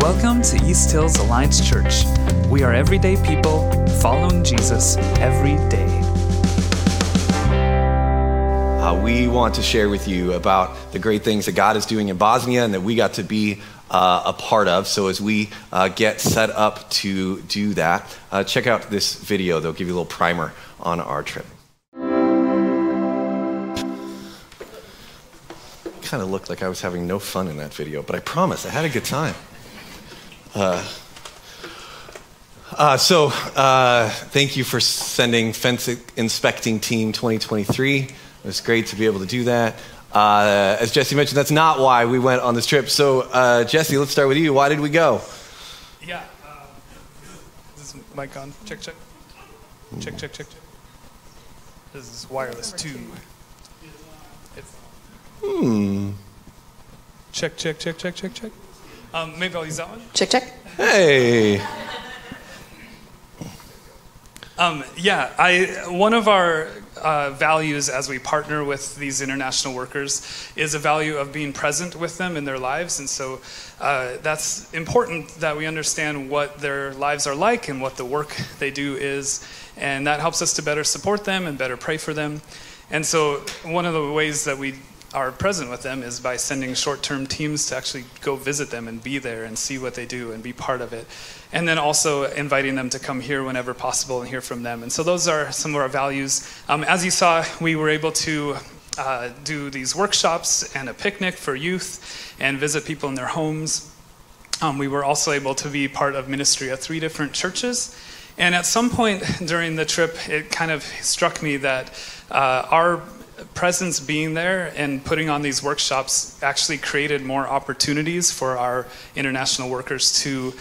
Welcome to East Hills Alliance Church. We are everyday people following Jesus every day. Uh, we want to share with you about the great things that God is doing in Bosnia and that we got to be uh, a part of. So, as we uh, get set up to do that, uh, check out this video. They'll give you a little primer on our trip. Kind of looked like I was having no fun in that video, but I promise I had a good time. Uh, uh, so, uh, thank you for sending Fence Inspecting Team 2023. It was great to be able to do that. Uh, as Jesse mentioned, that's not why we went on this trip. So, uh, Jesse, let's start with you. Why did we go? Yeah. Is this mic on? Check, check. Check, check, check, check. This is wireless too. It's Hmm. check, check, check, check, check, check. Um, maybe I'll use that one. Check, check. Hey. Um, yeah, I, one of our uh, values as we partner with these international workers is a value of being present with them in their lives. And so uh, that's important that we understand what their lives are like and what the work they do is. And that helps us to better support them and better pray for them. And so one of the ways that we are present with them is by sending short term teams to actually go visit them and be there and see what they do and be part of it. And then also inviting them to come here whenever possible and hear from them. And so those are some of our values. Um, as you saw, we were able to uh, do these workshops and a picnic for youth and visit people in their homes. Um, we were also able to be part of ministry at three different churches. And at some point during the trip, it kind of struck me that uh, our presence being there and putting on these workshops actually created more opportunities for our international workers to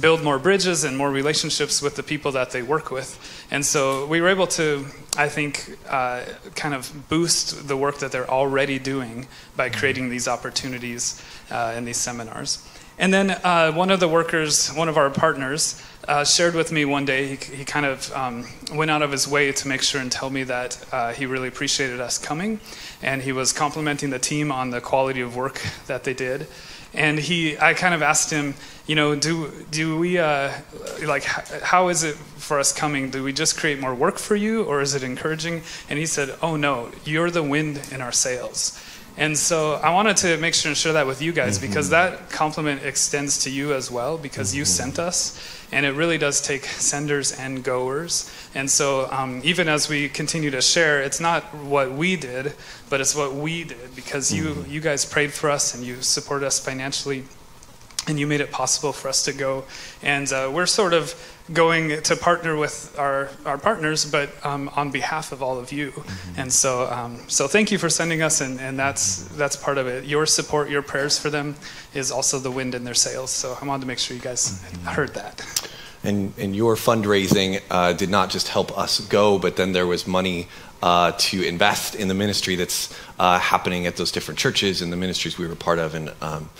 build more bridges and more relationships with the people that they work with. And so we were able to, I think, uh, kind of boost the work that they're already doing by creating these opportunities uh, in these seminars. And then uh, one of the workers, one of our partners, uh, shared with me one day, he, he kind of um, went out of his way to make sure and tell me that uh, he really appreciated us coming. And he was complimenting the team on the quality of work that they did. And he, I kind of asked him, you know, do, do we, uh, like, how is it for us coming? Do we just create more work for you or is it encouraging? And he said, oh no, you're the wind in our sails. And so I wanted to make sure and share that with you guys Mm-hmm. because that compliment extends to you as well because you sent us. And it really does take senders and goers. And so um, even as we continue to share, it's not what we did, but it's what we did because you, you guys prayed for us and you supported us financially and you made it possible for us to go. And uh, we're sort of going to partner with our, our partners, but um, on behalf of all of you. And so, um, so thank you for sending us, and, and that's, that's part of it. Your support, your prayers for them is also the wind in their sails. So I wanted to make sure you guys heard that. And, and your fundraising uh, did not just help us go, but then there was money uh, to invest in the ministry that's uh, happening at those different churches and the ministries we were part of. And um,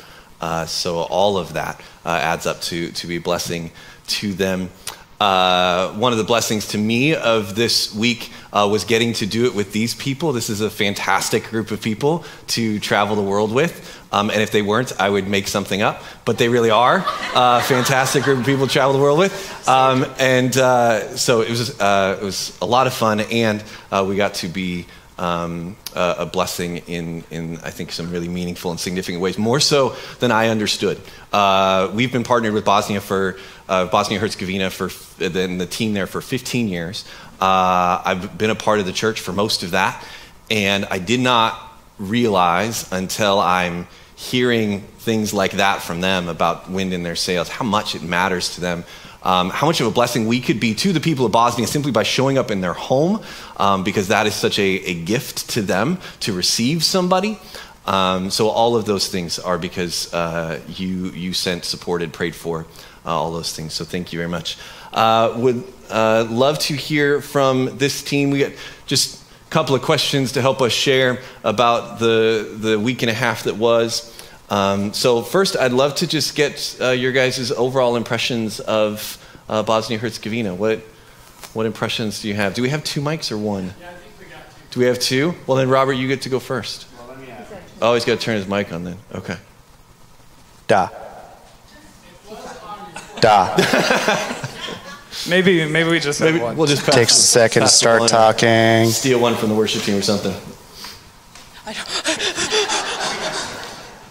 uh, so all of that uh, adds up to, to be blessing to them. Uh, one of the blessings to me of this week uh, was getting to do it with these people. This is a fantastic group of people to travel the world with. Um, and if they weren't, I would make something up. But they really are a fantastic group of people to travel the world with. Um, and uh, so it was, uh, it was a lot of fun, and uh, we got to be um, a, a blessing in, in, I think, some really meaningful and significant ways, more so than I understood. Uh, we've been partnered with Bosnia for uh, Bosnia Herzegovina for then the team there for 15 years. Uh, I've been a part of the church for most of that, and I did not realize until I'm hearing things like that from them about wind in their sails, how much it matters to them. Um, how much of a blessing we could be to the people of Bosnia simply by showing up in their home, um, because that is such a, a, gift to them to receive somebody. Um, so all of those things are because uh, you you sent, supported, prayed for, uh, all those things. So thank you very much. Uh, would uh, love to hear from this team. We got just a couple of questions to help us share about the the week and a half that was. Um, so first, I'd love to just get uh, your guys' overall impressions of uh, Bosnia Herzegovina. What what impressions do you have? Do we have two mics or one? Yeah, I think we got two. Do we have two? Well, then Robert, you get to go first. Well, let me ask. Oh, he's got to turn his mic on then. Okay. Da. da. Maybe maybe we just have Maybe one. we'll just pass Takes a second to start talking. Steal one from the worship team or something.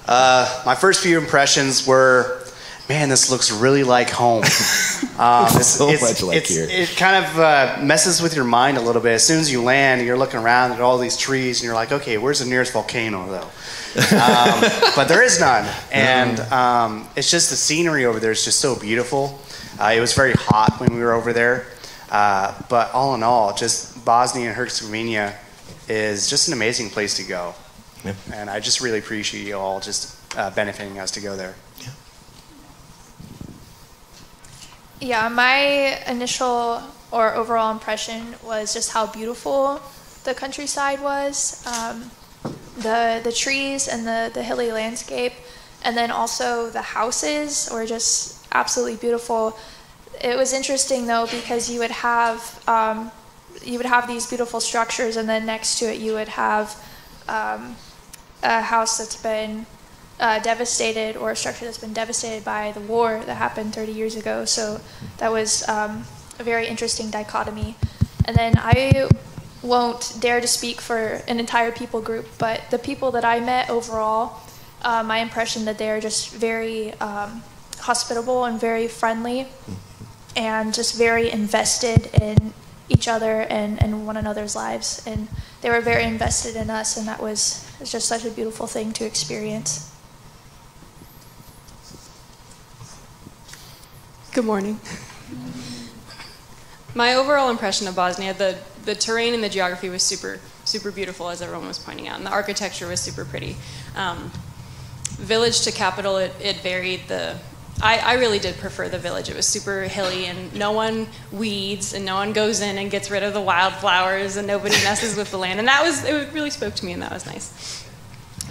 My first few impressions were, man, this looks really like home. Um, it's, So it's- much like here. It kind of uh, messes with your mind a little bit. As soon as you land, you're looking around at all these trees, and you're like, okay, where's the nearest volcano, though? um, but there is none. And um, it's just the scenery over there is just so beautiful. Uh, it was very hot when we were over there. Uh, but all in all, just Bosnia and Herzegovina is just an amazing place to go. Yeah. And I just really appreciate you all just uh, benefiting us to go there. Yeah, Yeah, my initial or overall impression was just how beautiful the countryside was, um, the the trees and the the hilly landscape, and then also the houses were just absolutely beautiful. It was interesting though because you would have um, you would have these beautiful structures, and then next to it you would have um, a house that's been uh, devastated or a structure that's been devastated by the war that happened 30 years ago. So that was um, a very interesting dichotomy. And then I won't dare to speak for an entire people group, but the people that I met overall, uh, my impression that they are just very um, hospitable and very friendly and just very invested in each other and, and one another's lives. And they were very invested in us, and that was, was just such a beautiful thing to experience. Good morning. My overall impression of Bosnia, the, the terrain and the geography was super, super beautiful, as everyone was pointing out, and the architecture was super pretty. Um, village to capital, it, it varied. The I, I really did prefer the village. It was super hilly, and no one weeds, and no one goes in and gets rid of the wildflowers, and nobody messes with the land. And that was it. Really spoke to me, and that was nice.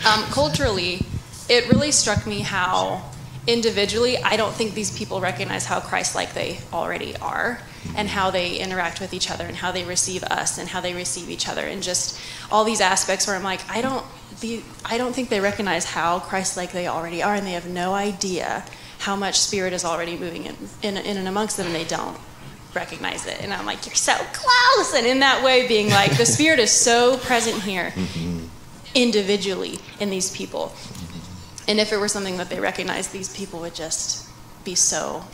Um, culturally, it really struck me how individually, I don't think these people recognize how Christ-like they already are, and how they interact with each other, and how they receive us, and how they receive each other, and just all these aspects where I'm like, I don't, the, I don't think they recognize how Christ-like they already are, and they have no idea how much Spirit is already moving in, in, in and amongst them, and they don't recognize it. And I'm like, you're so close, and in that way, being like, the Spirit is so present here individually in these people. And if it were something that they recognized, these people would just be so,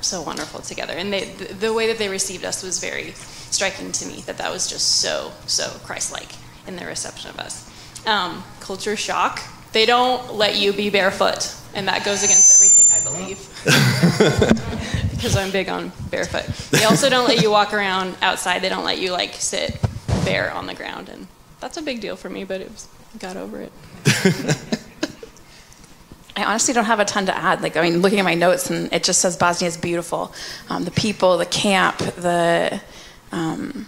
so wonderful together. And they, the, the way that they received us was very striking to me. That that was just so, so Christ-like in their reception of us. Um, culture shock. They don't let you be barefoot, and that goes against everything believe. because I'm big on barefoot. They also don't let you walk around outside. They don't let you like sit bare on the ground, and that's a big deal for me. But it was, got over it. I honestly don't have a ton to add. Like, I mean, looking at my notes, and it just says Bosnia is beautiful. Um, the people, the camp, the um,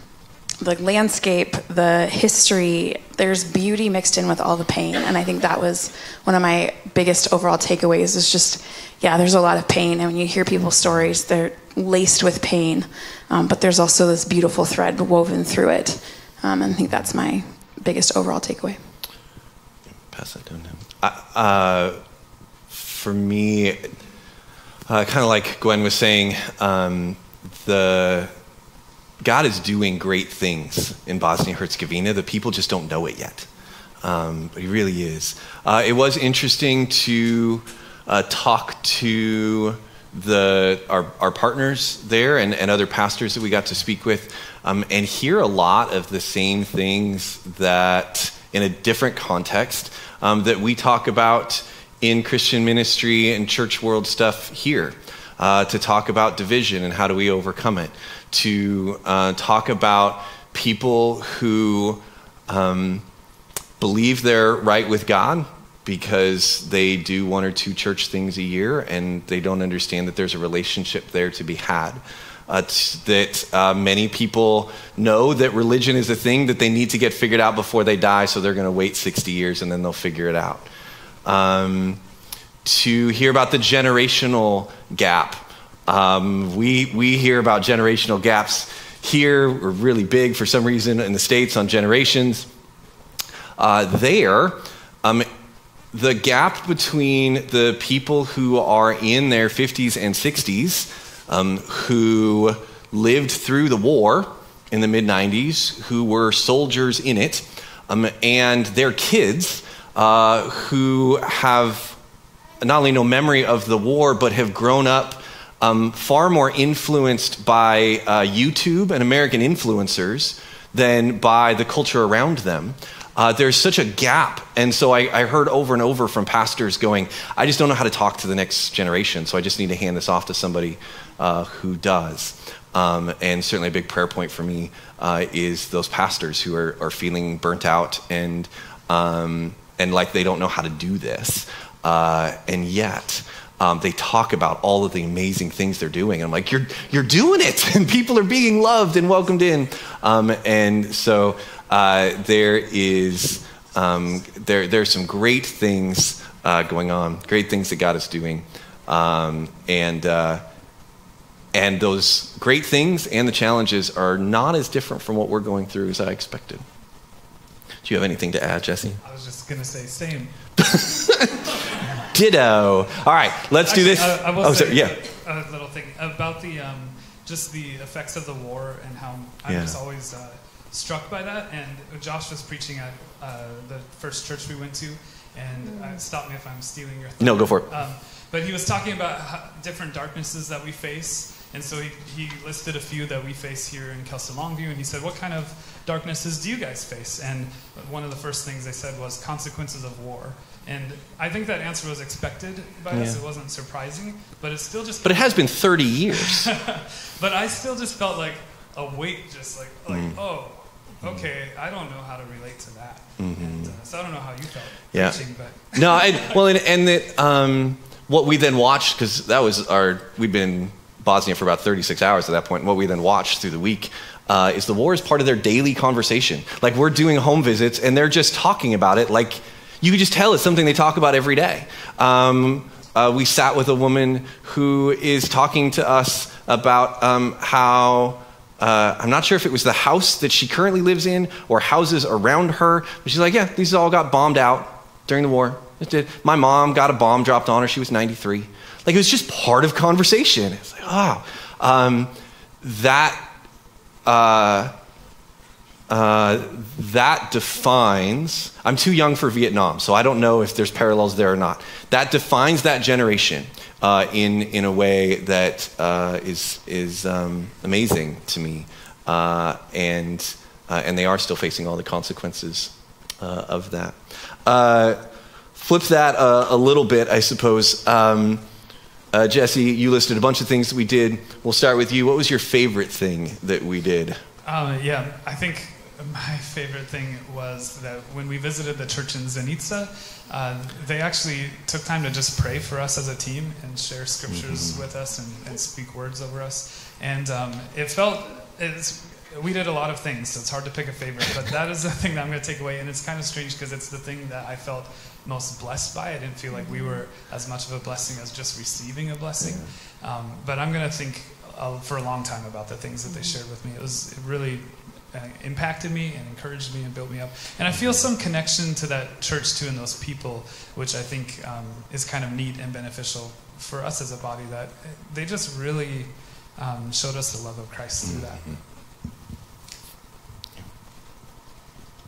the landscape, the history. There's beauty mixed in with all the pain, and I think that was one of my biggest overall takeaways. Is just, yeah, there's a lot of pain, and when you hear people's stories, they're laced with pain, um, but there's also this beautiful thread woven through it, um, and I think that's my biggest overall takeaway. Pass that down to him. Uh, for me, uh, kind of like Gwen was saying, um, the God is doing great things in Bosnia Herzegovina. The people just don't know it yet. Um, but he really is. Uh, it was interesting to uh, talk to the our, our partners there and, and other pastors that we got to speak with um, and hear a lot of the same things that in a different context um, that we talk about in Christian ministry and church world stuff here. Uh, to talk about division and how do we overcome it, to uh, talk about people who um, believe they're right with God because they do one or two church things a year and they don't understand that there's a relationship there to be had. Uh, that uh, many people know that religion is a thing that they need to get figured out before they die, so they're going to wait 60 years and then they'll figure it out. Um, to hear about the generational gap. Um, we, we hear about generational gaps here. We're really big for some reason in the States on generations. Uh, there, the gap between the people who are in their 50s and 60s, um, who lived through the war in the mid 90s, who were soldiers in it, um, and their kids uh, who have not only no memory of the war, but have grown up um, far more influenced by uh, YouTube and American influencers than by the culture around them. Uh, there's such a gap. And so I, I, heard over and over from pastors going, I just don't know how to talk to the next generation, so I just need to hand this off to somebody uh, who does. Um, and certainly a big prayer point for me uh, is those pastors who are, are feeling burnt out and, um, and like they don't know how to do this. Uh, and yet, um, they talk about all of the amazing things they're doing. And I'm like, you're, you're doing it, and people are being loved and welcomed in. Um, and so uh, there is um, there are some great things uh, going on, great things that God is doing, um, and uh, and those great things and the challenges are not as different from what we're going through as I expected. Do you have anything to add, Jesse? I was just gonna say same. Ditto. All right, let's Actually, do this. I, I oh, say sorry, yeah. a little thing about the um, just the effects of the war and how I'm Yeah. just always uh, struck by that. And Josh was preaching at uh, the first church we went to, and uh, stop me if I'm stealing your. Thing. No, go for it. Um, but he was talking about how, different darknesses that we face, and so he, he listed a few that we face here in Kelso Longview, and he said, "What kind of darknesses do you guys face?" And one of the first things they said was consequences of war. And I think that answer was expected by us. It wasn't surprising, but it still just. But it has been 30 years. But I still just felt like a weight, just like like Mm. oh, okay, I don't know how to relate to that. And, uh, so I don't know how you felt Mm-hmm. Yeah. preaching, but no, I, well, and, and that um, what we then watched because that was our we'd been Bosnia for about 36 hours at that point. And what we then watched through the week uh, is the war is part of their daily conversation. Like we're doing home visits and they're just talking about it. Like you could just tell it's something they talk about every day. Um, uh, we sat with a woman who is talking to us about um, how. Uh, I'm not sure if it was the house that she currently lives in or houses around her. But she's like, yeah, these all got bombed out during the war. It did. My mom got a bomb dropped on her. She was 93. Like it was just part of conversation. It's like, oh, um, that uh, uh, that defines. I'm too young for Vietnam, so I don't know if there's parallels there or not. That defines that generation uh, in in a way that uh, is is um, amazing to me, uh, and uh, and they are still facing all the consequences uh, of that. Uh, flip that uh, a little bit, I suppose. Um, Jesse, you listed a bunch of things that we did. We'll start with you. What was your favorite thing that we did? Yeah, I think my favorite thing was that when we visited the church in Zenica, uh, they actually took time to just pray for us as a team and share scriptures with us and, and speak words over us. And um, it felt, it's, we did a lot of things, so it's hard to pick a favorite, but that is the thing that I'm going to take away. And it's kind of strange because it's the thing that I felt most blessed by. I didn't feel like we were as much of a blessing as just receiving a blessing. Um, but I'm going to think uh, for a long time about the things that they shared with me. It was really impacted me and encouraged me and built me up. And I feel some connection to that church too and those people, which I think um, is kind of neat and beneficial for us as a body. That they just really um, showed us the love of Christ through that.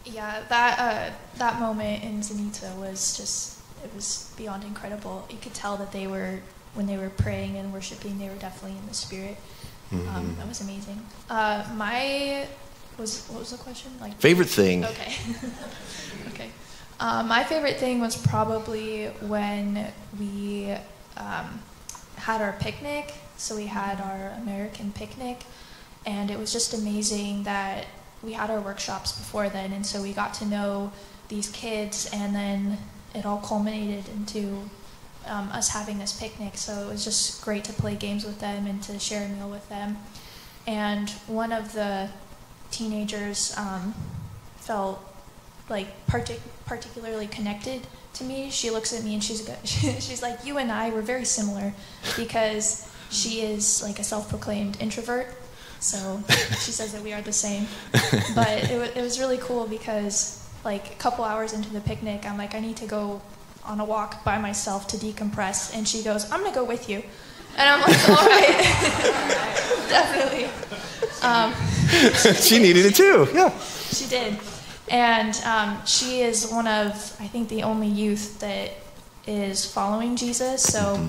Yeah, that uh, that moment in Zenica was just it was beyond incredible. You could tell that they were when they were praying and worshiping, they were definitely in the spirit. Um, that was amazing. Uh, my was what was the question? Like Favorite thing? Okay. okay. Um, my favorite thing was probably when we um, had our picnic. So we had our American picnic, and it was just amazing that we had our workshops before then, and so we got to know these kids, and then it all culminated into um, us having this picnic. So it was just great to play games with them and to share a meal with them. And one of the teenagers um, felt like partic- particularly connected to me. She looks at me and she's she's like, "You and I were very similar," because she is like a self-proclaimed introvert. So she says that we are the same. But it, wa it was really cool because like a couple hours into the picnic, I'm like, I need to go on a walk by myself to decompress, and she goes, "I'm gonna go with you," and I'm like, "All right, definitely." Um, she needed it too. Yeah. she did. And um, she is one of, I think, the only youth that is following Jesus. So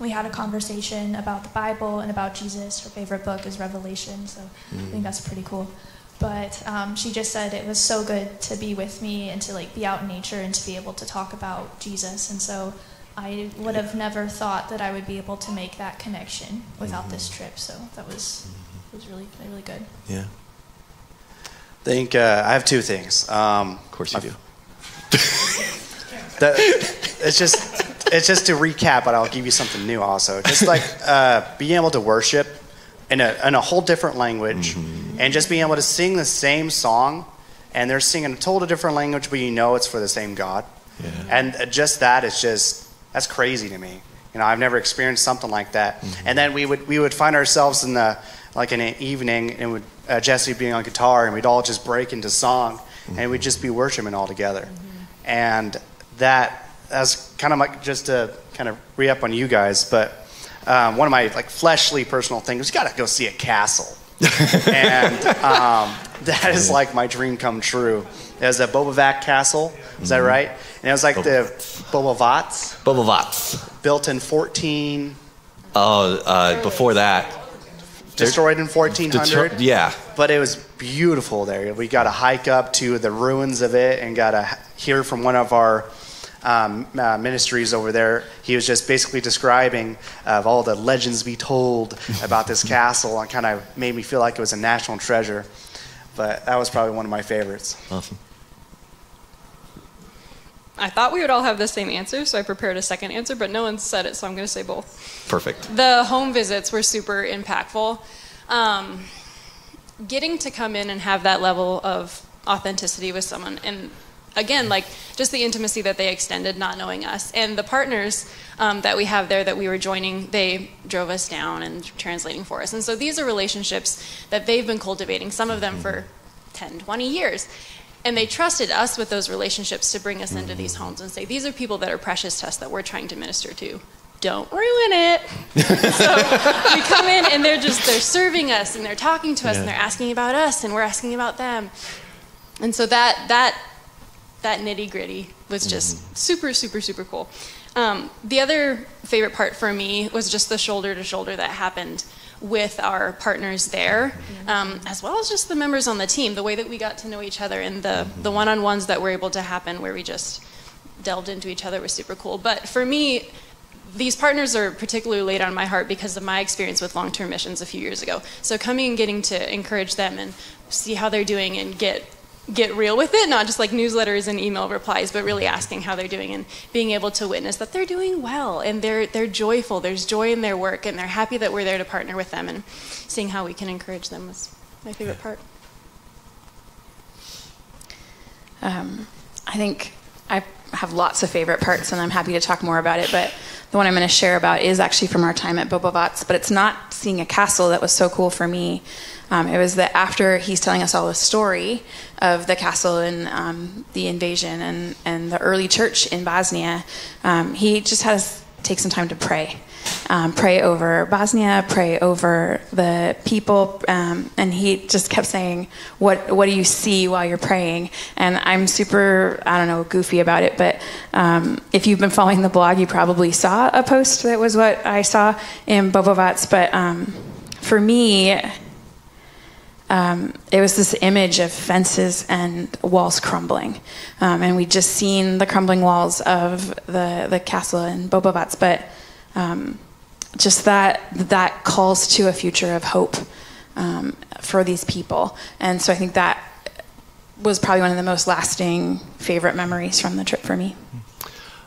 we had a conversation about the Bible and about Jesus. Her favorite book is Revelation. So I think that's pretty cool. But um, she just said it was so good to be with me and to like be out in nature and to be able to talk about Jesus. And so I would have never thought that I would be able to make that connection without this trip. So that was was really really good. Yeah. I think uh, I have two things. Um, Of course you do. that, it's just it's just to recap, but I'll give you something new also. Just like uh, being able to worship in a in a whole different language, and just being able to sing the same song, and they're singing a totally different language, but you know it's for the same God. Yeah. And just that is just that's crazy to me. You know, I've never experienced something like that. And then we would we would find ourselves in the like in an evening, and would uh, Jesse being on guitar, and we'd all just break into song, and we'd just be worshiping all together. And that that's kind of like just to kind of re up on you guys, but um, one of my like fleshly personal things, you got to go see a castle. and um, that is like my dream come true. There's a Bobovac castle, is that right? And it was like the Bobovac, Boba Vats. built in 14, Oh, uh, before that. Destroyed in 1400. Deter- yeah. But it was beautiful there. We got to hike up to the ruins of it and got to hear from one of our um, uh, ministries over there. He was just basically describing of all the legends we told about this castle and kind of made me feel like it was a national treasure. But that was probably one of my favorites. Awesome. I thought we would all have the same answer, so I prepared a second answer, but no one said it, so I'm going to say both. Perfect. The home visits were super impactful. Um, getting to come in and have that level of authenticity with someone, and again, like just the intimacy that they extended, not knowing us, and the partners um, that we have there that we were joining, they drove us down and translating for us. And so these are relationships that they've been cultivating, some of them for 10, 20 years. And they trusted us with those relationships to bring us into these homes and say, these are people that are precious to us that we're trying to minister to. Don't ruin it. so we come in and they're just they're serving us and they're talking to us and they're asking about us and we're asking about them. And so that that that nitty gritty was just super super super cool. Um, the other favorite part for me was just the shoulder to shoulder that happened with our partners there, um, as well as just the members on the team. The way that we got to know each other and the the one on ones that were able to happen, where we just delved into each other, was super cool. But for me, these partners are particularly laid on my heart because of my experience with long term missions a few years ago. So coming and getting to encourage them and see how they're doing and get get real with it, not just like newsletters and email replies, but really asking how they're doing and being able to witness that they're doing well and they're they're joyful. There's joy in their work and they're happy that we're there to partner with them and seeing how we can encourage them was my favorite part. Um, I think I have lots of favorite parts, and I'm happy to talk more about it. But the one I'm going to share about is actually from our time at Bobovac. But it's not seeing a castle that was so cool for me. Um, it was that after he's telling us all the story of the castle and um, the invasion and, and the early church in Bosnia, um, he just has take some time to pray. Um, pray over Bosnia, pray over the people, um, and he just kept saying, "What what do you see while you're praying?" And I'm super, I don't know, goofy about it, but um, if you've been following the blog, you probably saw a post that was what I saw in Bobovac. But for me, um, it was this image of fences and walls crumbling, um, and we'd just seen the crumbling walls of the the castle in Bobovac, but um, just that that calls to a future of hope um, for these people, and so I think that was probably one of the most lasting favorite memories from the trip for me.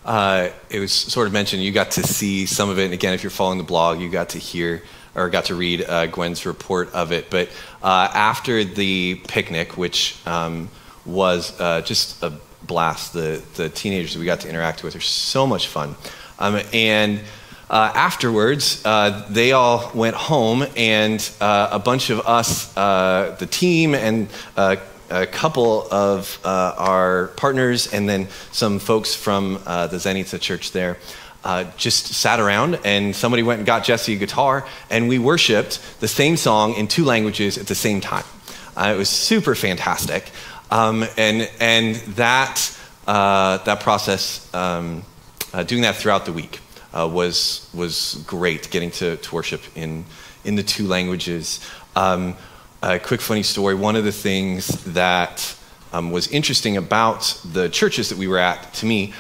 Uh, it was sort of mentioned you got to see some of it, and again, if you're following the blog, you got to hear or got to read uh, Gwen's report of it. But uh, after the picnic, which um, was uh, just a blast, the the teenagers we got to interact with are so much fun, um, and. Uh, afterwards, uh, they all went home, and uh, a bunch of us, the team, and a couple of our partners and then some folks from the Zenica church there uh, just sat around and somebody went and got Jesse a guitar and we worshiped the same song in two languages at the same time. Uh, it was super fantastic. Um, and, and that, uh, that process, um, uh, doing that throughout the week, uh, was, was great, getting to, to worship in, in the two languages. Um, a quick funny story one of the things that um, was interesting about the churches that we were at to me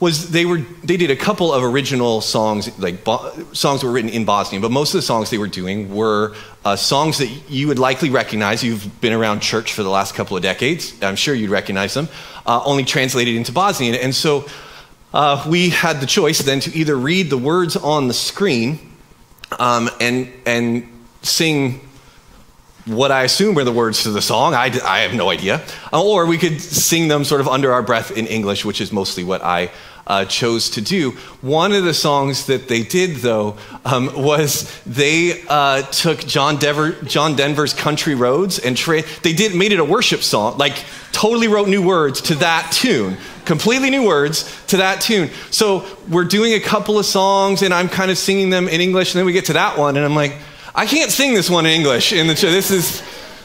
was they were they did a couple of original songs like songs that were written in Bosnian, but most of the songs they were doing were uh, songs that you would likely recognize. You've been around church for the last couple of decades. I'm sure you'd recognize them, uh, only translated into Bosnian. And so uh, we had the choice then to either read the words on the screen um, and and sing what I assume are the words to the song. I, I have no idea. Uh, or we could sing them sort of under our breath in English, which is mostly what I uh, chose to do. One of the songs that they did, though, um, was they uh, took John, Dever, John Denver's "Country Roads" and tra- they did made it a worship song. Like totally wrote new words to that tune, completely new words to that tune. So we're doing a couple of songs, and I'm kind of singing them in English, and then we get to that one, and I'm like, I can't sing this one in English in the church. This is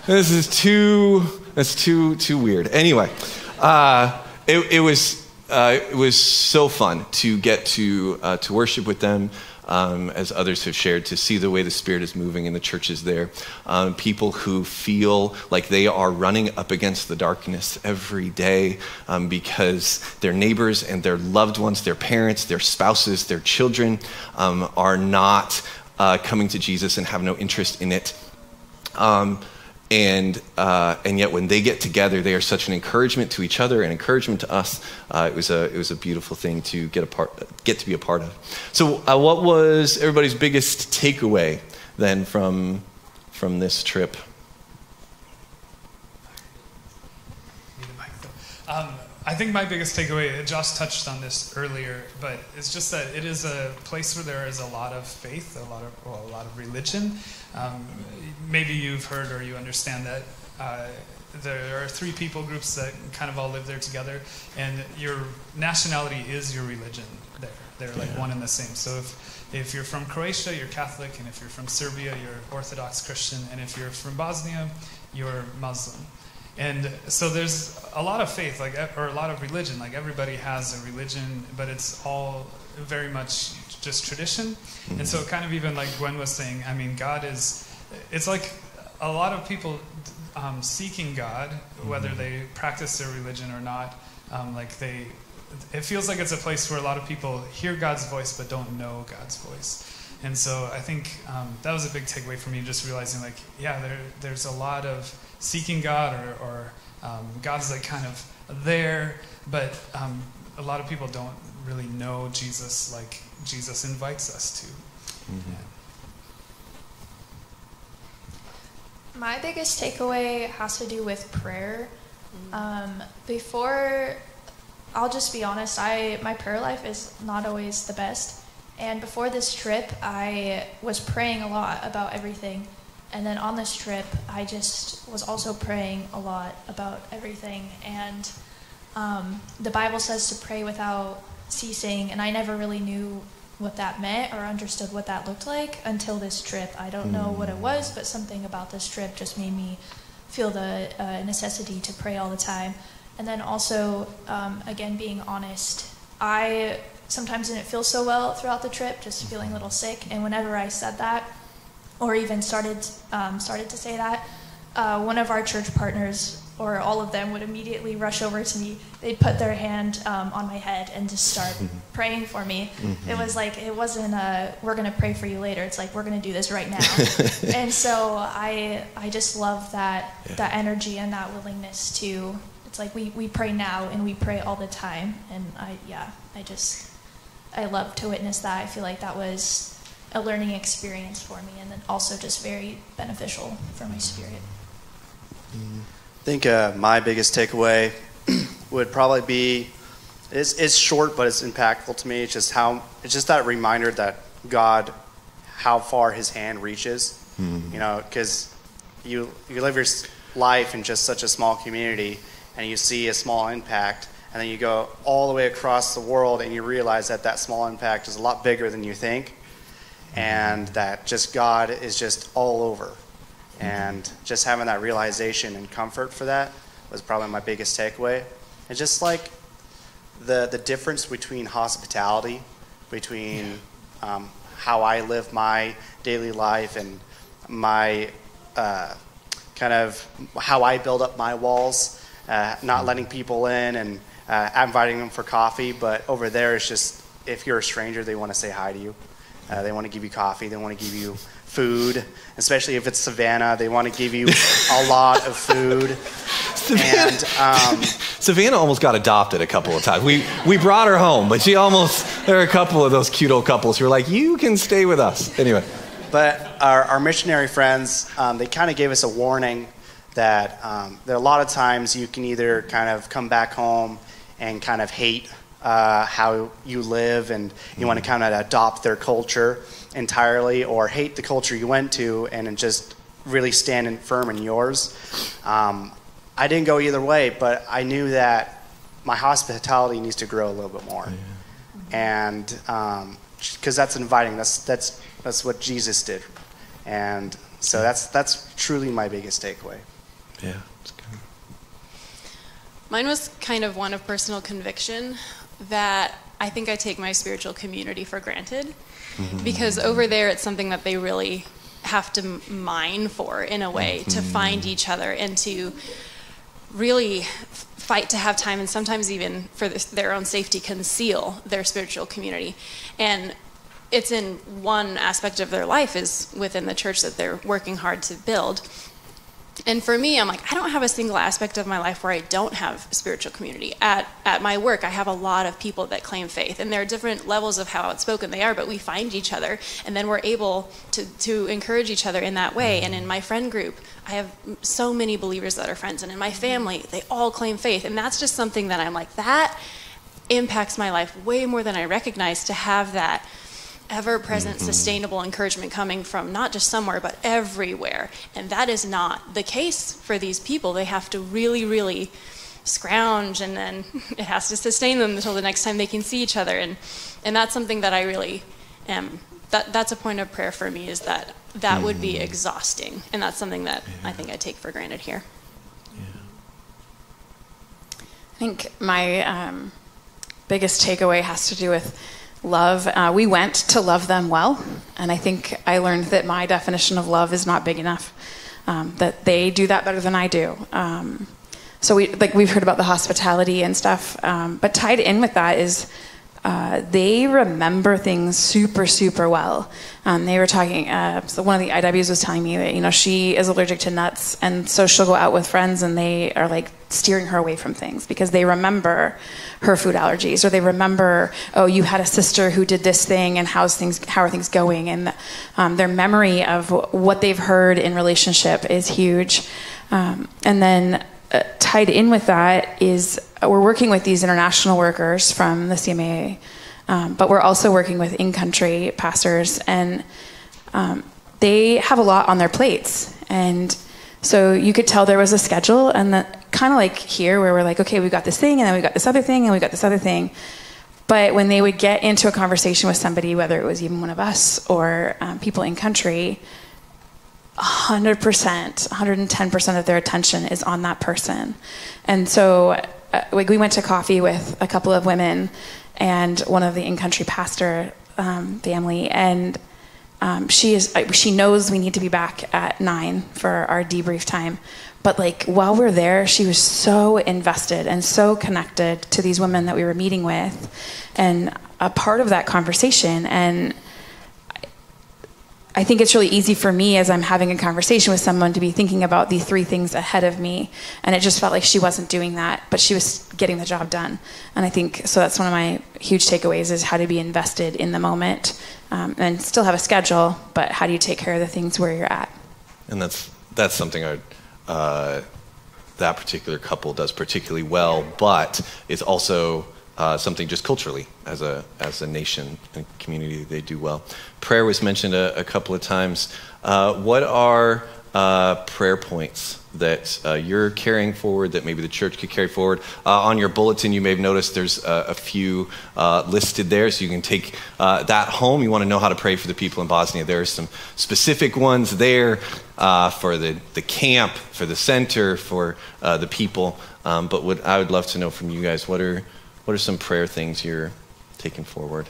this is too that's too too weird. Anyway, uh, it, it was uh, it was so fun to get to, uh, to worship with them, um, as others have shared, to see the way the Spirit is moving in the churches there. Um, people who feel like they are running up against the darkness every day um, because their neighbors and their loved ones, their parents, their spouses, their children um, are not uh, coming to Jesus and have no interest in it. Um, and uh, and yet when they get together, they are such an encouragement to each other, and encouragement to us. Uh, it was a it was a beautiful thing to get a part get to be a part of. So, uh, what was everybody's biggest takeaway then from from this trip? Um, I think my biggest takeaway, Josh touched on this earlier, but it's just that it is a place where there is a lot of faith, a lot of well, a lot of religion, um, maybe you've heard or you understand that uh, there are three people groups that kind of all live there together, and your nationality is your religion there. They're like yeah. one and the same. So if, if you're from Croatia, you're Catholic, and if you're from Serbia, you're Orthodox Christian, and if you're from Bosnia, you're Muslim. And so there's a lot of faith, like or a lot of religion. Like everybody has a religion, but it's all very much just tradition. Mm-hmm. And so, kind of even like Gwen was saying, I mean, God is, it's like a lot of people um, seeking God, whether mm-hmm. they practice their religion or not. Um, like they, it feels like it's a place where a lot of people hear God's voice but don't know God's voice. And so I think um, that was a big takeaway for me, just realizing like, yeah, there, there's a lot of seeking God or, or um, God's like kind of there, but um, a lot of people don't really know Jesus like Jesus invites us to. Mm-hmm. Yeah. My biggest takeaway has to do with prayer. Um, before, I'll just be honest, I my prayer life is not always the best. And before this trip, I was praying a lot about everything. And then on this trip, I just was also praying a lot about everything. And um, the Bible says to pray without ceasing, and I never really knew what that meant or understood what that looked like until this trip. I don't know what it was, but something about this trip just made me feel the uh, necessity to pray all the time. And then also, um, again, being honest, I sometimes didn't feel so well throughout the trip, just feeling a little sick. And whenever I said that, or even started um, started to say that, uh, one of our church partners or all of them would immediately rush over to me. They'd put their hand um, on my head and just start mm-hmm. praying for me. Mm-hmm. It was like it wasn't a we're gonna pray for you later. It's like we're gonna do this right now. and so I I just love that yeah. that energy and that willingness to. It's like we we pray now and we pray all the time. And I yeah I just I love to witness that. I feel like that was a learning experience for me and then also just very beneficial for my spirit. Mm-hmm. I think uh, my biggest takeaway would probably be it's, it's short, but it's impactful to me. It's just how it's just that reminder that God, how far His hand reaches. Mm-hmm. You know, because you you live your life in just such a small community and you see a small impact and then you go all the way across the world and you realize that that small impact is a lot bigger than you think and that just God is just all over. And just having that realization and comfort for that was probably my biggest takeaway. And just like the, the difference between hospitality, between um, how I live my daily life and my uh, kind of how I build up my walls, uh, not letting people in and uh, inviting them for coffee. But over there, it's just if you're a stranger, they want to say hi to you. Uh, they want to give you coffee. They want to give you food, especially if it's Savannah. They want to give you a lot of food. And um, Savannah almost got adopted a couple of times. We we brought her home, but she almost. There are a couple of those cute old couples who are like, "You can stay with us." Anyway. But our, our missionary friends, um, they kind of gave us a warning that um, there are a lot of times you can either kind of come back home and kind of hate uh, how you live and you want to kind of adopt their culture entirely or hate the culture you went to and just really stand firm in yours. Um, I didn't go either way, but I knew that my hospitality needs to grow a little bit more. Yeah. And because um, that's inviting, that's, that's, that's what Jesus did. And so that's, that's truly my biggest takeaway. Yeah. Mine was kind of one of personal conviction that I think I take my spiritual community for granted mm-hmm. because over there it's something that they really have to mine for in a way mm-hmm. to find each other and to really fight to have time and sometimes even for this, their own safety conceal their spiritual community and it's in one aspect of their life is within the church that they're working hard to build and for me, I'm like, I don't have a single aspect of my life where I don't have spiritual community. At, at my work, I have a lot of people that claim faith, and there are different levels of how outspoken they are, but we find each other, and then we're able to, to encourage each other in that way. Mm-hmm. And in my friend group, I have so many believers that are friends, and in my family, they all claim faith. And that's just something that I'm like, that impacts my life way more than I recognize to have that ever present, mm-hmm. sustainable encouragement coming from not just somewhere, but everywhere. And that is not the case for these people. They have to really, really scrounge and then it has to sustain them until the next time they can see each other. And, and that's something that I really am, that, that's a point of prayer for me is that that mm-hmm. would be mm-hmm. exhausting. And that's something that yeah. I think I take for granted here. Yeah. I think my um, biggest takeaway has to do with love. Uh, we went to love them well, and I think I learned that my definition of love is not big enough. Um, that they do that better than I do. Um, so we like we've heard about the hospitality and stuff, um, but tied in with that is uh, they remember things super, super well. Um, they were talking, uh, so one of the IWs was telling me that, you know, she is allergic to nuts, and so she'll go out with friends and they are like steering her away from things because they remember her food allergies or they remember, oh, you had a sister who did this thing and how's things, how are things going? And um, their memory of what they've heard in relationship is huge. Um, and then uh, tied in with that is we're working with these international workers from the CMA, um, but we're also working with in-country pastors, and um, they have a lot on their plates. And so you could tell there was a schedule, and that kind of like here, where we're like, okay, we've got this thing, and then we got this other thing, and we got this other thing. But when they would get into a conversation with somebody, whether it was even one of us or um, people in country, 100%, 110% of their attention is on that person. And so uh, we went to coffee with a couple of women and one of the in-country pastor um, family, and um, she is uh, she knows we need to be back at nine for our debrief time. But like while we're there, she was so invested and so connected to these women that we were meeting with, and a part of that conversation and I think it's really easy for me as I'm having a conversation with someone to be thinking about the three things ahead of me. And it just felt like she wasn't doing that, but she was getting the job done. And I think so that's one of my huge takeaways is how to be invested in the moment um, and still have a schedule, but how do you take care of the things where you're at? And that's, that's something I, uh, that particular couple does particularly well, but it's also uh, something just culturally as a as a nation and community they do well. Prayer was mentioned a, a couple of times. Uh, what are uh, prayer points that uh, you're carrying forward, that maybe the church could carry forward. Uh, on your bulletin, you may have noticed there's a, a few uh, listed there, so you can take that home. You want to know how to pray for the people in Bosnia. There are some specific ones there for the, the camp, for the center, for the people. Um, but what I would love to know from you guys, what are, what are some prayer things you're taking forward?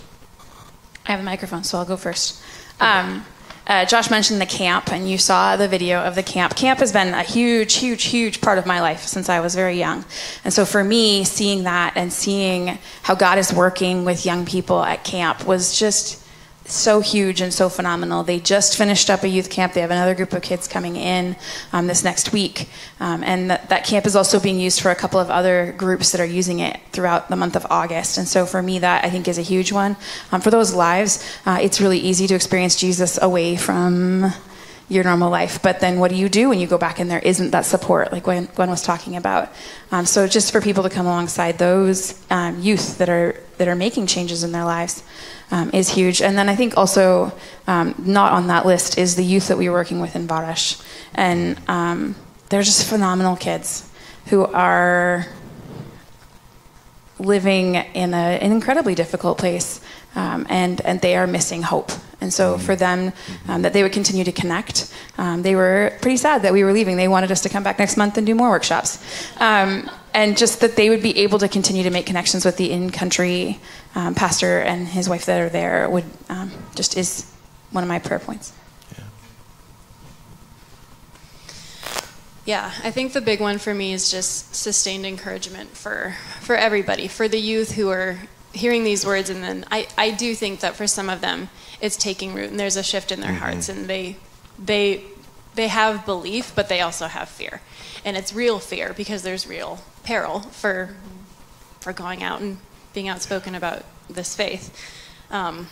I have a microphone, so I'll go first. Um, uh, Josh mentioned the camp, and you saw the video of the camp. Camp has been a huge, huge, huge part of my life since I was very young. And so for me, seeing that and seeing how God is working with young people at camp was just so huge and so phenomenal. They just finished up a youth camp. They have another group of kids coming in um, this next week. Um, and that, that camp is also being used for a couple of other groups that are using it throughout the month of August. And so for me, that I think is a huge one. Um, for those lives, uh, it's really easy to experience Jesus away from your normal life. But then what do you do when you go back and there isn't that support, like Gwen, Gwen was talking about? Um, so just for people to come alongside those um, youth that are that are making changes in their lives um, is huge. And then I think also um, not on that list is the youth that we were working with in Vareš, and um, they're just phenomenal kids who are living in a, an incredibly difficult place, um, and and they are missing hope. And so for them, um, that they would continue to connect. Um, they were pretty sad that we were leaving. They wanted us to come back next month and do more workshops, um, and just that they would be able to continue to make connections with the in-country um, pastor and his wife that are there. Would um, just is one of my prayer points. Yeah, I think the big one for me is just sustained encouragement for for everybody, for the youth who are hearing these words, and then I, I do think that for some of them it's taking root, and there's a shift in their hearts, and they they they have belief, but they also have fear, and it's real fear because there's real peril for for going out and being outspoken about this faith. Um,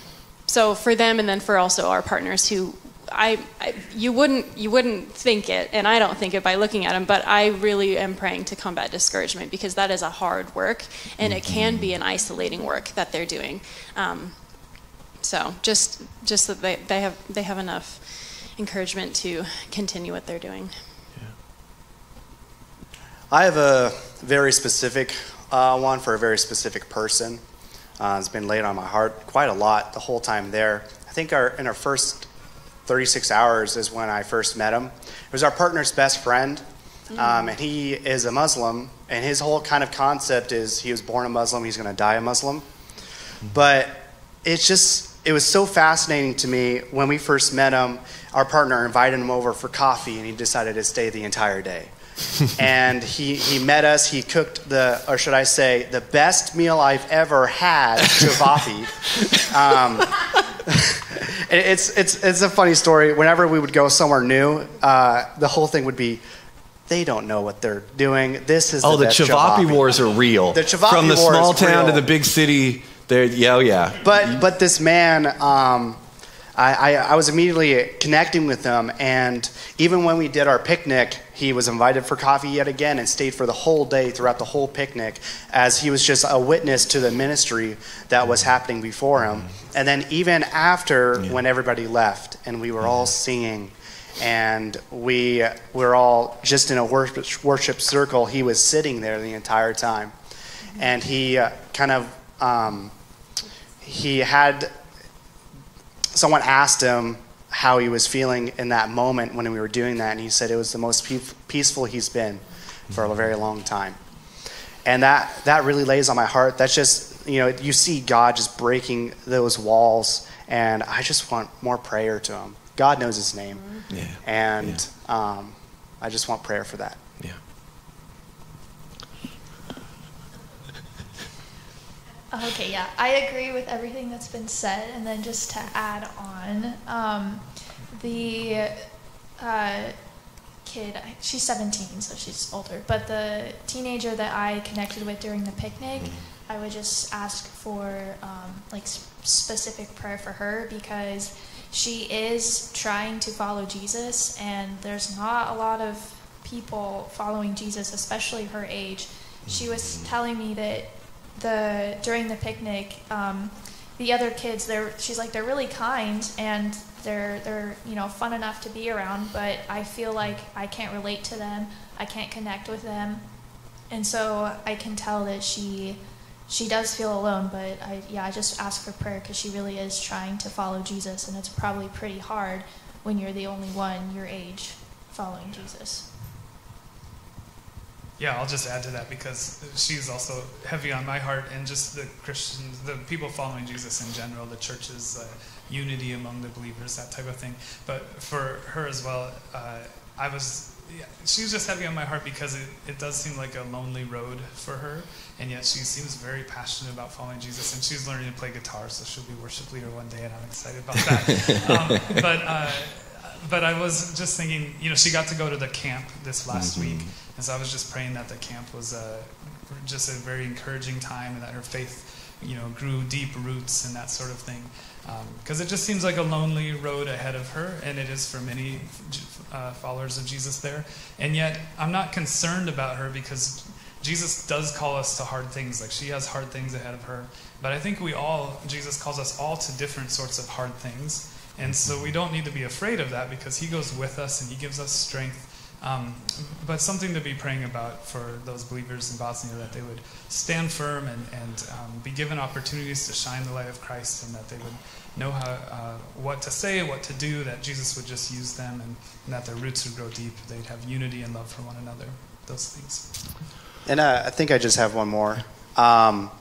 so for them, and then for also our partners who I, I, you wouldn't you wouldn't think it, and I don't think it by looking at them. But I really am praying to combat discouragement because that is a hard work, and it can be an isolating work that they're doing. Um, so just just that they, they have they have enough encouragement to continue what they're doing. Yeah. I have a very specific uh, one for a very specific person. Uh, it's been laid on my heart quite a lot the whole time there. I think our in our first 36 hours is when I first met him. It was our partner's best friend, um, and he is a Muslim, and his whole kind of concept is he was born a Muslim, he's going to die a Muslim. But it's just, it was so fascinating to me when we first met him. Our partner invited him over for coffee, and he decided to stay the entire day. and he, he met us. He cooked the, or should I say, the best meal I've ever had, chavapi. Um, it- it's, it's, it's a funny story. Whenever we would go somewhere new, uh, the whole thing would be, they don't know what they're doing. This is Oh, the, the Chavapi wars are real. The Chavapi From the small town to the big city, there, yeah, oh, yeah. But but this man, um, I, I, I was immediately connecting with him, and even when we did our picnic, he was invited for coffee yet again and stayed for the whole day throughout the whole picnic, as he was just a witness to the ministry that was happening before him. And then even after, when everybody left and we were all singing. And we were all just in a worship, worship circle. He was sitting there the entire time, and he uh, kind of um, he had someone asked him how he was feeling in that moment when we were doing that and he said it was the most pe- peaceful he's been for a very long time. And that that really lays on my heart. That's just you know you see god just breaking those walls and i just want more prayer to him. God knows his name. Yeah. and um, i just want prayer for that Yeah. Okay, yeah, I agree with everything that's been said, and then just to add on, um, the uh, kid, she's 17, so she's older, but the teenager that I connected with during the picnic, I would just ask for um, like s- specific prayer for her because she is trying to follow Jesus, and there's not a lot of people following Jesus, especially her age. She was telling me that the during the picnic, um, the other kids, they're she's like they're really kind and they're they're you know fun enough to be around, but I feel like I can't relate to them. I can't connect with them, and so I can tell that she she does feel alone. But I yeah I just ask for prayer because she really is trying to follow Jesus, and it's probably pretty hard when you're the only one your age following Jesus. Yeah, I'll just add to that because she's also heavy on my heart, and just the Christians, the people following Jesus in general, the church's uh, unity among the believers, that type of thing. But for her as well, uh, I was, yeah, she was just heavy on my heart because it, it does seem like a lonely road for her, and yet she seems very passionate about following Jesus, and she's learning to play guitar, so she'll be worship leader one day, and I'm excited about that. um, but uh, but I was just thinking, you know, she got to go to the camp this last Mhm. week, and so I was just praying that the camp was uh, just a very encouraging time, and that her faith, you know, grew deep roots and that sort of thing. Because it just seems like a lonely road ahead of her, and it is for many uh, followers of Jesus there. And yet, I'm not concerned about her because Jesus does call us to hard things. Like she has hard things ahead of her. But I think we all, Jesus calls us all to different sorts of hard things. And so we don't need to be afraid of that because he goes with us and he gives us strength. Um, but something to be praying about for those believers in Bosnia that they would stand firm and, and um, be given opportunities to shine the light of Christ and that they would know how, uh, what to say, what to do, that Jesus would just use them and, and that their roots would grow deep. They'd have unity and love for one another. Those things. And uh, I think I just have one more. Um,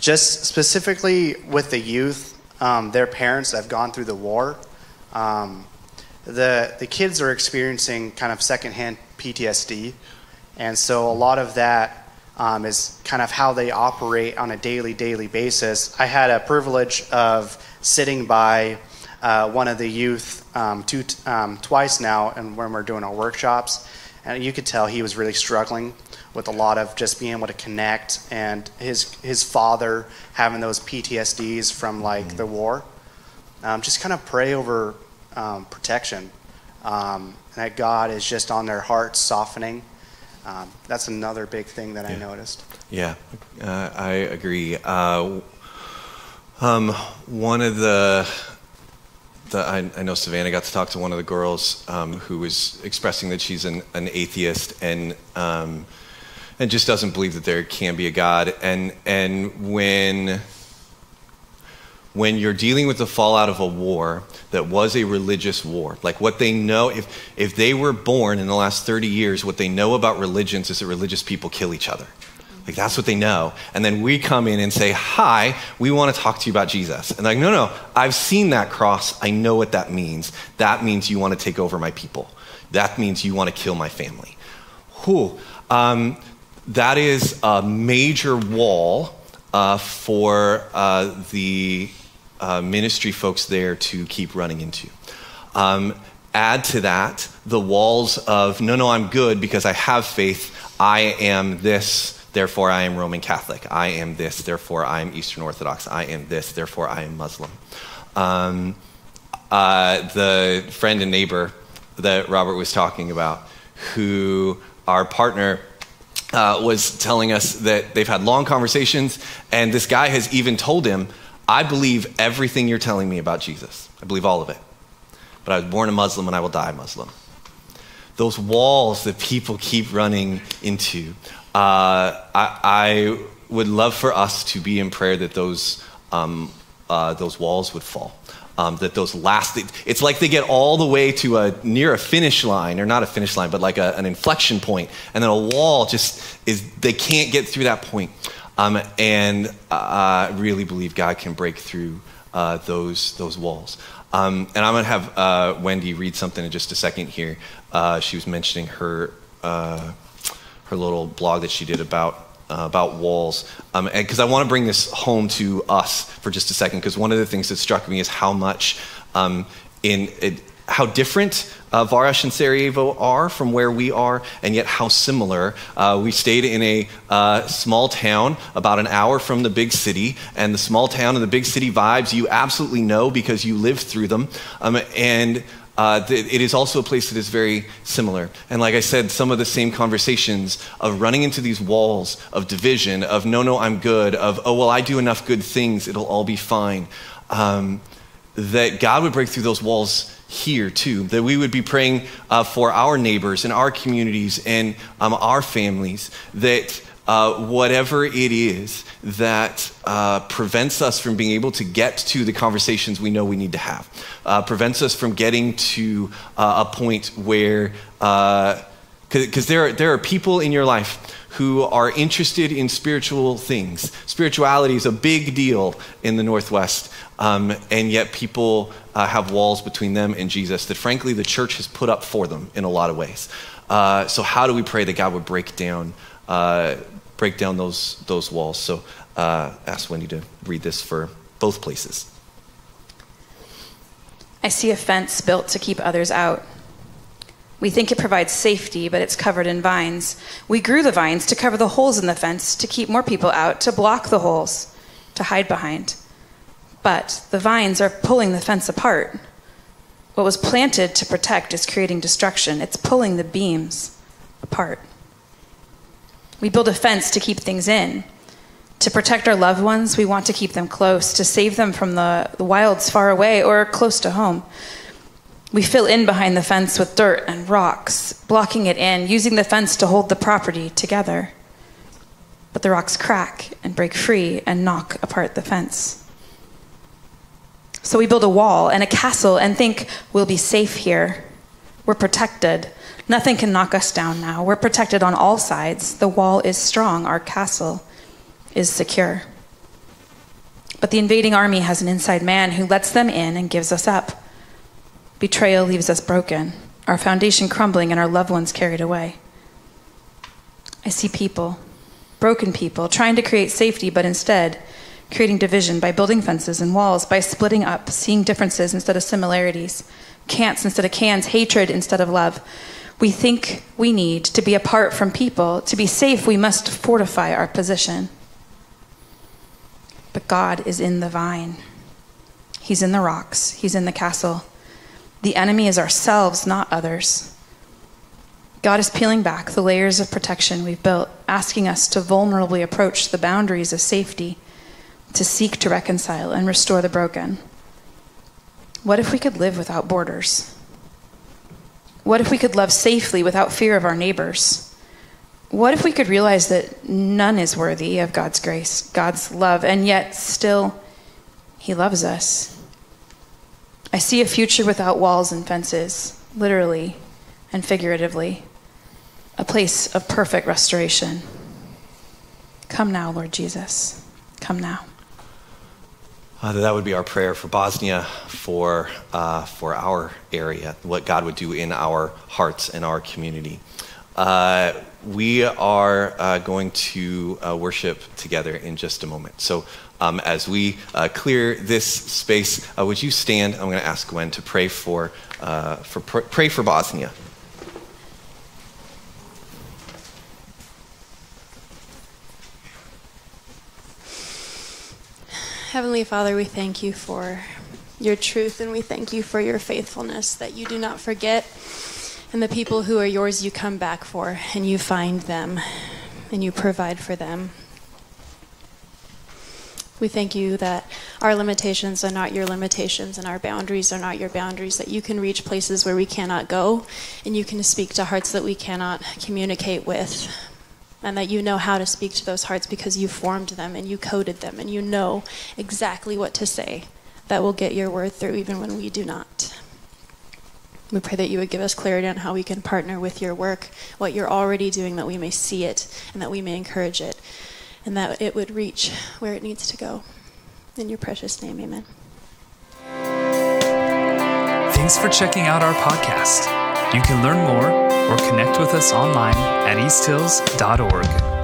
just specifically with the youth, um, their parents that have gone through the war, um, the the kids are experiencing kind of secondhand PTSD, and so a lot of that um, is kind of how they operate on a daily daily basis. I had a privilege of sitting by uh, one of the youth um, two, um, twice now, and when we're doing our workshops, and you could tell he was really struggling with a lot of just being able to connect, and his his father having those PTSDs from like the war. Um, just kind of pray over um, protection, um, and that God is just on their hearts softening. Um, that's another big thing that I noticed. Yeah, uh, I agree. Uh, um, one of the, the I, I know Savannah got to talk to one of the girls um, who was expressing that she's an, an atheist and um, and just doesn't believe that there can be a God. And and when when you're dealing with the fallout of a war that was a religious war, like what they know, if, if they were born in the last 30 years, what they know about religions is that religious people kill each other. Like that's what they know. And then we come in and say, Hi, we want to talk to you about Jesus. And like, no, no, I've seen that cross. I know what that means. That means you want to take over my people. That means you want to kill my family. Whew. Um, that is a major wall uh, for uh, the uh, ministry folks there to keep running into. Um, add to that the walls of, no, no, I'm good because I have faith. I am this, therefore I am Roman Catholic. I am this, therefore I am Eastern Orthodox. I am this, therefore I am Muslim. Um, uh, the friend and neighbor that Robert was talking about, who our partner uh, was telling us that they've had long conversations, and this guy has even told him, I believe everything you're telling me about Jesus. I believe all of it. But I was born a Muslim and I will die Muslim. Those walls that people keep running into, uh, I, I would love for us to be in prayer that those, um, uh, those walls would fall. Um, that those last, it's like they get all the way to a near a finish line, or not a finish line, but like a, an inflection point, and then a wall just is, they can't get through that point. Um, and I really believe God can break through uh, those, those walls. Um, and I'm going to have uh, Wendy read something in just a second here. Uh, she was mentioning her, uh, her little blog that she did about uh, about walls. Because I want to bring this home to us for just a second, because one of the things that struck me is how much um, in it, how different uh, Vareš and Sarajevo are from where we are, and yet how similar. Uh, we stayed in a uh, small town about an hour from the big city, and the small town and the big city vibes you absolutely know because you lived through them. Um, and uh, th- it is also a place that is very similar. And like I said, some of the same conversations of running into these walls of division, of no, no, I'm good, of oh, well, I do enough good things, it'll all be fine. Um, that God would break through those walls here too, that we would be praying uh, for our neighbors and our communities and um, our families, that uh, whatever it is that uh, prevents us from being able to get to the conversations we know we need to have, uh, prevents us from getting to uh, a point where, because uh, there, are, there are people in your life who are interested in spiritual things. Spirituality is a big deal in the Northwest, um, and yet people uh, have walls between them and Jesus that, frankly, the church has put up for them in a lot of ways. So, how do we pray that God would break down uh, break down those, those walls. So uh, ask Wendy to read this for both places. I see a fence built to keep others out. We think it provides safety, but it's covered in vines. We grew the vines to cover the holes in the fence, to keep more people out, to block the holes, to hide behind. But the vines are pulling the fence apart. What was planted to protect is creating destruction, it's pulling the beams apart. We build a fence to keep things in. To protect our loved ones, we want to keep them close, to save them from the, the wilds far away or close to home. We fill in behind the fence with dirt and rocks, blocking it in, using the fence to hold the property together. But the rocks crack and break free and knock apart the fence. So we build a wall and a castle and think we'll be safe here. We're protected. Nothing can knock us down now. We're protected on all sides. The wall is strong. Our castle is secure. But the invading army has an inside man who lets them in and gives us up. Betrayal leaves us broken, our foundation crumbling, and our loved ones carried away. I see people, broken people, trying to create safety, but instead creating division by building fences and walls, by splitting up, seeing differences instead of similarities, can'ts instead of cans, hatred instead of love. We think we need to be apart from people. To be safe, we must fortify our position. But God is in the vine, He's in the rocks, He's in the castle. The enemy is ourselves, not others. God is peeling back the layers of protection we've built, asking us to vulnerably approach the boundaries of safety, to seek to reconcile and restore the broken. What if we could live without borders? What if we could love safely without fear of our neighbors? What if we could realize that none is worthy of God's grace, God's love, and yet still He loves us? I see a future without walls and fences, literally and figuratively, a place of perfect restoration. Come now, Lord Jesus. Come now. Uh, that would be our prayer for Bosnia, for, uh, for our area, what God would do in our hearts and our community. Uh, we are uh, going to uh, worship together in just a moment. So, um, as we uh, clear this space, would you stand? I'm going to ask Gwen to pray for, for pr- pray for Bosnia. Heavenly Father, we thank you for your truth and we thank you for your faithfulness that you do not forget. And the people who are yours, you come back for and you find them and you provide for them. We thank you that our limitations are not your limitations and our boundaries are not your boundaries, that you can reach places where we cannot go and you can speak to hearts that we cannot communicate with and that you know how to speak to those hearts because you formed them and you coded them and you know exactly what to say that will get your word through even when we do not. We pray that you would give us clarity on how we can partner with your work, what you're already doing, that we may see it and that we may encourage it, and that it would reach where it needs to go. In your precious name, amen. Thanks for checking out our podcast. You can learn more or connect with us online at easthills.org.